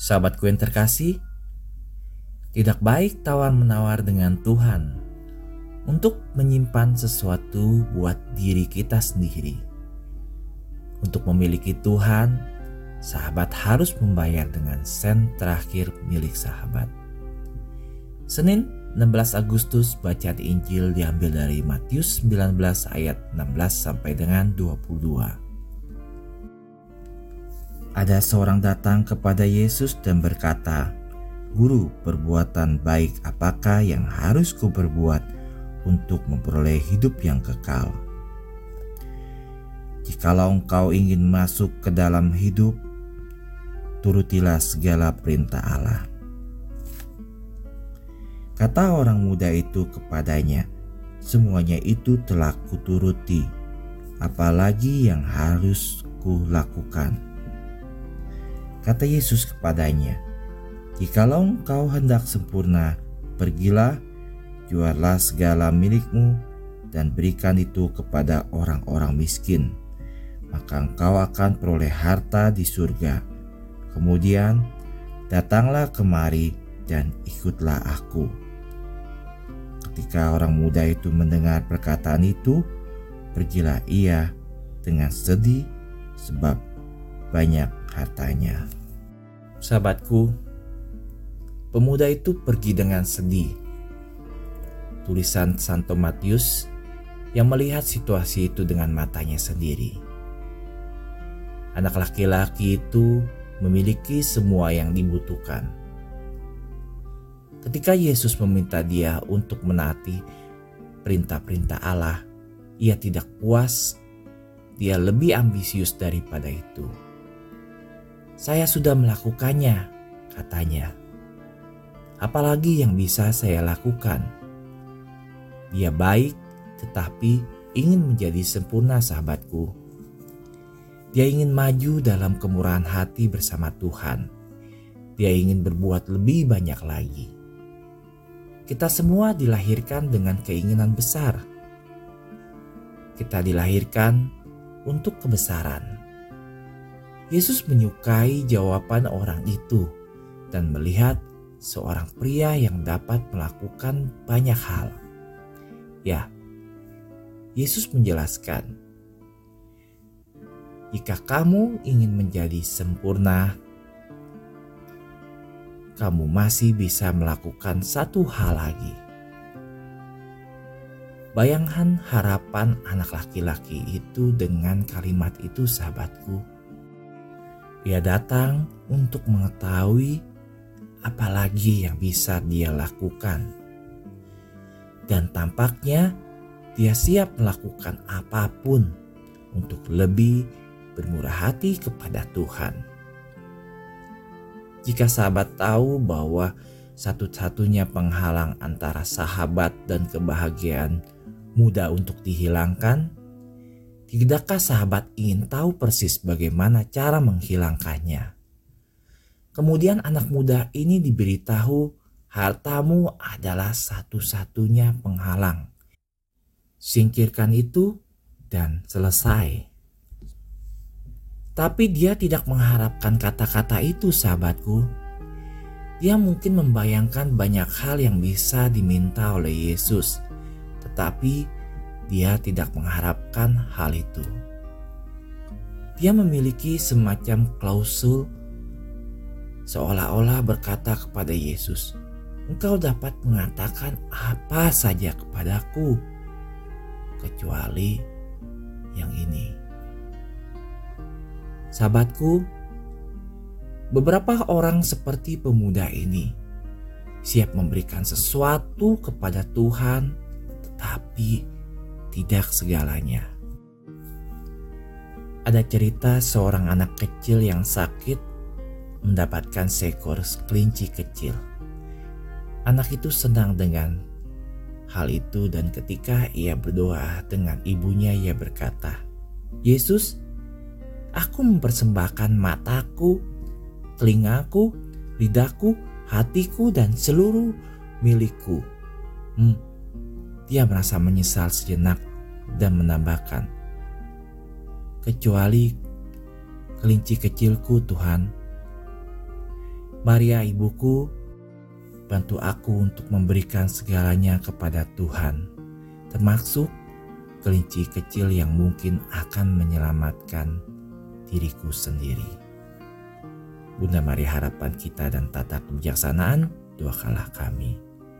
Sahabatku yang terkasih, tidak baik tawar-menawar dengan Tuhan untuk menyimpan sesuatu buat diri kita sendiri. Untuk memiliki Tuhan, sahabat harus membayar dengan sen terakhir milik sahabat. Senin 16 Agustus bacaan Injil diambil dari Matius 19 ayat 16 sampai dengan 22. Ada seorang datang kepada Yesus dan berkata, "Guru, perbuatan baik apakah yang harus kuperbuat untuk memperoleh hidup yang kekal?" Jikalau engkau ingin masuk ke dalam hidup, turutilah segala perintah Allah. Kata orang muda itu kepadanya, "Semuanya itu telah kuturuti, apalagi yang harus kulakukan?" Kata Yesus kepadanya, Jikalau engkau hendak sempurna, pergilah, jualah segala milikmu, dan berikan itu kepada orang-orang miskin. Maka engkau akan peroleh harta di surga. Kemudian, datanglah kemari dan ikutlah aku. Ketika orang muda itu mendengar perkataan itu, pergilah ia dengan sedih sebab banyak hartanya. Sahabatku, pemuda itu pergi dengan sedih. Tulisan Santo Matius yang melihat situasi itu dengan matanya sendiri. Anak laki-laki itu memiliki semua yang dibutuhkan. Ketika Yesus meminta dia untuk menaati perintah-perintah Allah, ia tidak puas. Dia lebih ambisius daripada itu. Saya sudah melakukannya, katanya. Apalagi yang bisa saya lakukan? Dia baik, tetapi ingin menjadi sempurna, sahabatku. Dia ingin maju dalam kemurahan hati bersama Tuhan. Dia ingin berbuat lebih banyak lagi. Kita semua dilahirkan dengan keinginan besar. Kita dilahirkan untuk kebesaran Yesus menyukai jawaban orang itu dan melihat seorang pria yang dapat melakukan banyak hal. Ya, Yesus menjelaskan, "Jika kamu ingin menjadi sempurna, kamu masih bisa melakukan satu hal lagi." Bayangkan harapan anak laki-laki itu dengan kalimat itu, sahabatku dia datang untuk mengetahui apalagi yang bisa dia lakukan. Dan tampaknya dia siap melakukan apa pun untuk lebih bermurah hati kepada Tuhan. Jika sahabat tahu bahwa satu-satunya penghalang antara sahabat dan kebahagiaan mudah untuk dihilangkan, Tidakkah sahabat ingin tahu persis bagaimana cara menghilangkannya? Kemudian anak muda ini diberitahu hartamu adalah satu-satunya penghalang. Singkirkan itu dan selesai. Tapi dia tidak mengharapkan kata-kata itu sahabatku. Dia mungkin membayangkan banyak hal yang bisa diminta oleh Yesus. Tetapi dia tidak mengharapkan hal itu. Dia memiliki semacam klausul seolah-olah berkata kepada Yesus, "Engkau dapat mengatakan apa saja kepadaku, kecuali yang ini." Sahabatku, beberapa orang seperti pemuda ini siap memberikan sesuatu kepada Tuhan, tetapi tidak segalanya. Ada cerita seorang anak kecil yang sakit mendapatkan seekor kelinci kecil. Anak itu senang dengan hal itu dan ketika ia berdoa dengan ibunya ia berkata, "Yesus, aku mempersembahkan mataku, telingaku, lidahku, hatiku dan seluruh milikku." Hmm, dia merasa menyesal sejenak dan menambahkan, "Kecuali kelinci kecilku, Tuhan." Maria ibuku, bantu aku untuk memberikan segalanya kepada Tuhan, termasuk kelinci kecil yang mungkin akan menyelamatkan diriku sendiri. Bunda Maria harapan kita dan tata kebijaksanaan, doakanlah kami.